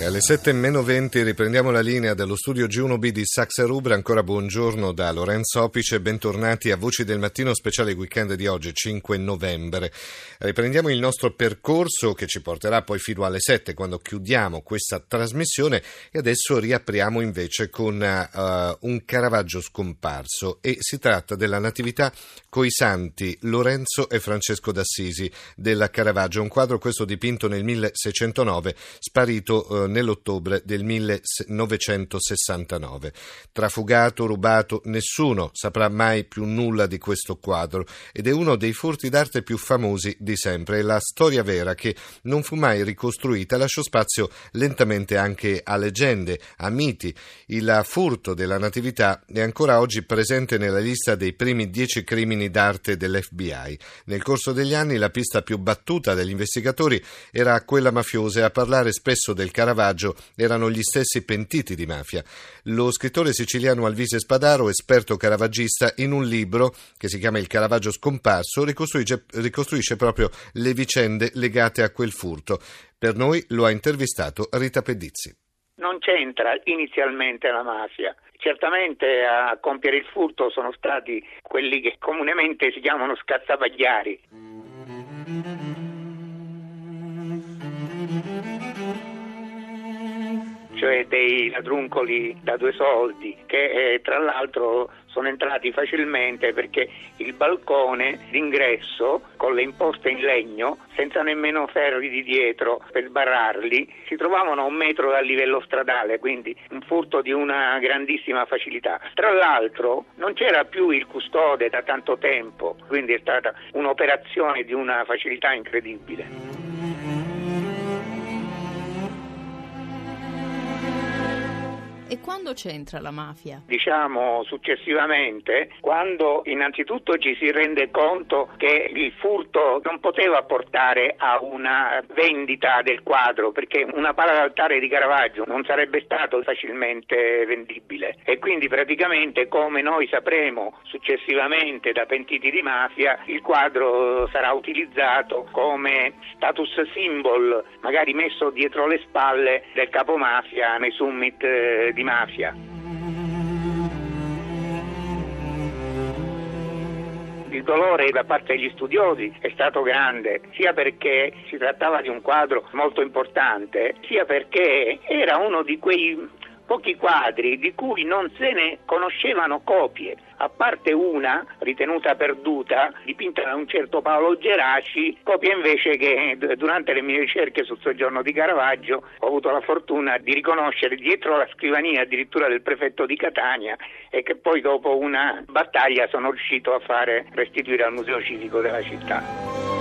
E alle 7 meno 20 riprendiamo la linea dallo studio G1B di Saxa Rubra. Ancora buongiorno da Lorenzo Opice. Bentornati a Voci del Mattino, speciale weekend di oggi, 5 novembre. Riprendiamo il nostro percorso che ci porterà poi fino alle 7 quando chiudiamo questa trasmissione e adesso riapriamo invece con uh, un Caravaggio scomparso e si tratta della Natività coi santi Lorenzo e Francesco d'Assisi della Caravaggio, un quadro questo dipinto nel 1609, sparito uh, nell'ottobre del 1969. Trafugato, rubato, nessuno saprà mai più nulla di questo quadro ed è uno dei furti d'arte più famosi di sempre. La storia vera che non fu mai ricostruita lasciò spazio lentamente anche a leggende, a miti. Il furto della Natività è ancora oggi presente nella lista dei primi dieci crimini d'arte dell'FBI. Nel corso degli anni la pista più battuta degli investigatori era quella mafiosa e a parlare spesso del Caravaggio Caravaggio erano gli stessi pentiti di mafia. Lo scrittore siciliano Alvise Spadaro, esperto caravaggista, in un libro che si chiama Il Caravaggio scomparso, ricostruisce, ricostruisce proprio le vicende legate a quel furto. Per noi lo ha intervistato Rita Pedizzi. Non c'entra inizialmente la mafia. Certamente a compiere il furto sono stati quelli che comunemente si chiamano scazzapagliari. Cioè dei ladruncoli da due soldi, che eh, tra l'altro sono entrati facilmente perché il balcone d'ingresso con le imposte in legno, senza nemmeno ferri di dietro per sbarrarli, si trovavano a un metro dal livello stradale, quindi un furto di una grandissima facilità. Tra l'altro non c'era più il custode da tanto tempo, quindi è stata un'operazione di una facilità incredibile. E quando c'entra la mafia? Diciamo successivamente, quando innanzitutto ci si rende conto che il furto non poteva portare a una vendita del quadro, perché una pala d'altare di Caravaggio non sarebbe stato facilmente vendibile e quindi praticamente come noi sapremo successivamente da pentiti di mafia, il quadro sarà utilizzato come status symbol, magari messo dietro le spalle del capomafia nei summit eh, di mafia. Il dolore da parte degli studiosi è stato grande, sia perché si trattava di un quadro molto importante, sia perché era uno di quei pochi quadri di cui non se ne conoscevano copie, a parte una ritenuta perduta, dipinta da un certo Paolo Geraci, copia invece che durante le mie ricerche sul soggiorno di Caravaggio ho avuto la fortuna di riconoscere dietro la scrivania addirittura del prefetto di Catania e che poi dopo una battaglia sono riuscito a fare restituire al Museo Civico della città.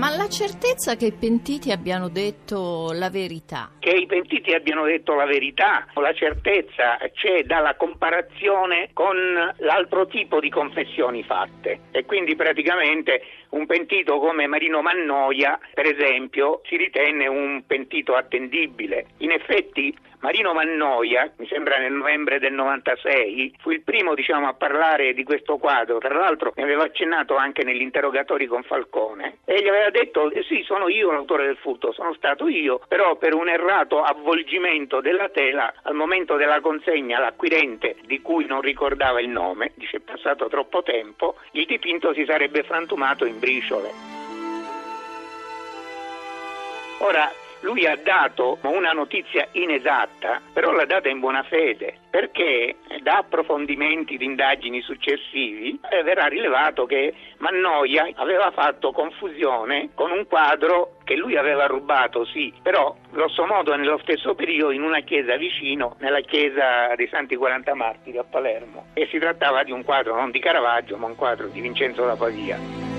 Ma la certezza che i pentiti abbiano detto la verità? Che i pentiti abbiano detto la verità, la certezza c'è dalla comparazione con l'altro tipo di confessioni fatte e quindi praticamente un pentito come Marino Mannoia, per esempio, si ritenne un pentito attendibile. In effetti Marino Mannoia, mi sembra nel novembre del 96, fu il primo diciamo, a parlare di questo quadro, tra l'altro mi aveva accennato anche negli interrogatori con Falcone e gli aveva detto eh, sì sono io l'autore del furto, sono stato io, però per un errato avvolgimento della tela al momento della consegna all'acquirente di cui non ricordava il nome, dice è passato troppo tempo, il dipinto si sarebbe frantumato in briciole. Ora, lui ha dato una notizia inesatta, però l'ha data in buona fede, perché da approfondimenti di indagini successivi eh, verrà rilevato che Mannoia aveva fatto confusione con un quadro che lui aveva rubato, sì, però grosso modo nello stesso periodo in una chiesa vicino, nella chiesa dei Santi 40 Martiri a Palermo. E si trattava di un quadro non di Caravaggio, ma un quadro di Vincenzo da Pavia.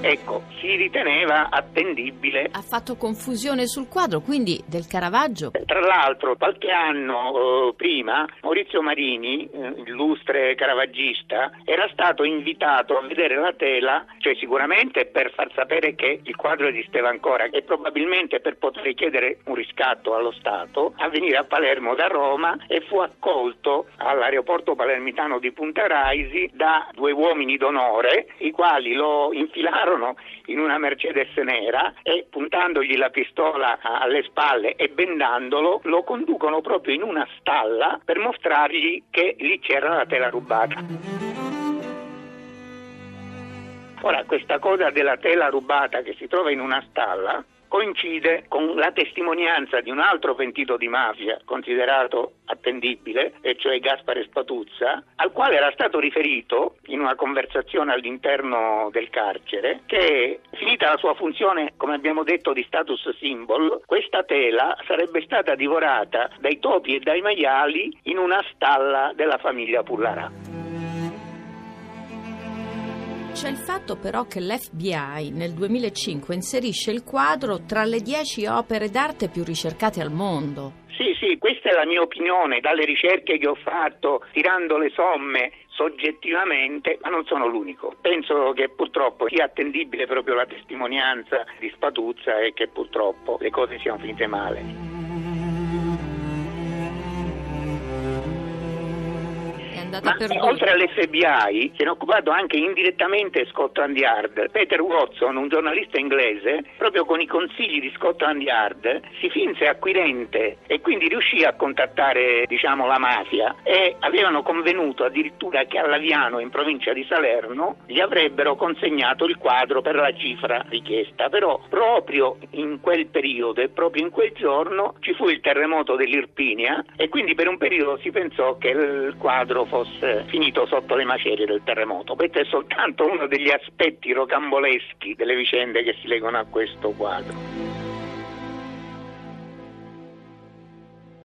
Ecco, si riteneva attendibile. Ha fatto confusione sul quadro, quindi del Caravaggio. Tra l'altro, qualche anno eh, prima, Maurizio Marini, eh, illustre caravaggista, era stato invitato a vedere la tela, cioè sicuramente per far sapere che il quadro esisteva ancora e probabilmente per poter chiedere un riscatto allo Stato, a venire a Palermo da Roma e fu accolto all'aeroporto palermitano di Punta Raisi da due uomini d'onore, i quali lo infilarono in una Mercedes nera e puntandogli la pistola alle spalle e bendandolo lo conducono proprio in una stalla per mostrargli che lì c'era la tela rubata. Ora, questa cosa della tela rubata che si trova in una stalla coincide con la testimonianza di un altro pentito di mafia considerato attendibile, e cioè Gaspare Spatuzza, al quale era stato riferito in una conversazione all'interno del carcere che finita la sua funzione, come abbiamo detto, di status symbol, questa tela sarebbe stata divorata dai topi e dai maiali in una stalla della famiglia Pullarà. C'è il fatto però che l'FBI nel 2005 inserisce il quadro tra le dieci opere d'arte più ricercate al mondo. Sì, sì, questa è la mia opinione dalle ricerche che ho fatto, tirando le somme soggettivamente, ma non sono l'unico. Penso che purtroppo sia attendibile proprio la testimonianza di Spatuzza e che purtroppo le cose siano finite male. Andata Ma, oltre all'FBI se ne è occupato anche indirettamente Scotland Yard. Peter Watson, un giornalista inglese, proprio con i consigli di Scotland Yard si finse acquirente e quindi riuscì a contattare diciamo, la mafia e avevano convenuto addirittura che a Laviano in provincia di Salerno gli avrebbero consegnato il quadro per la cifra richiesta. Però proprio in quel periodo e proprio in quel giorno ci fu il terremoto dell'Irpinia e quindi per un periodo si pensò che il quadro fosse fosse finito sotto le macerie del terremoto. Questo è soltanto uno degli aspetti rocamboleschi delle vicende che si legano a questo quadro.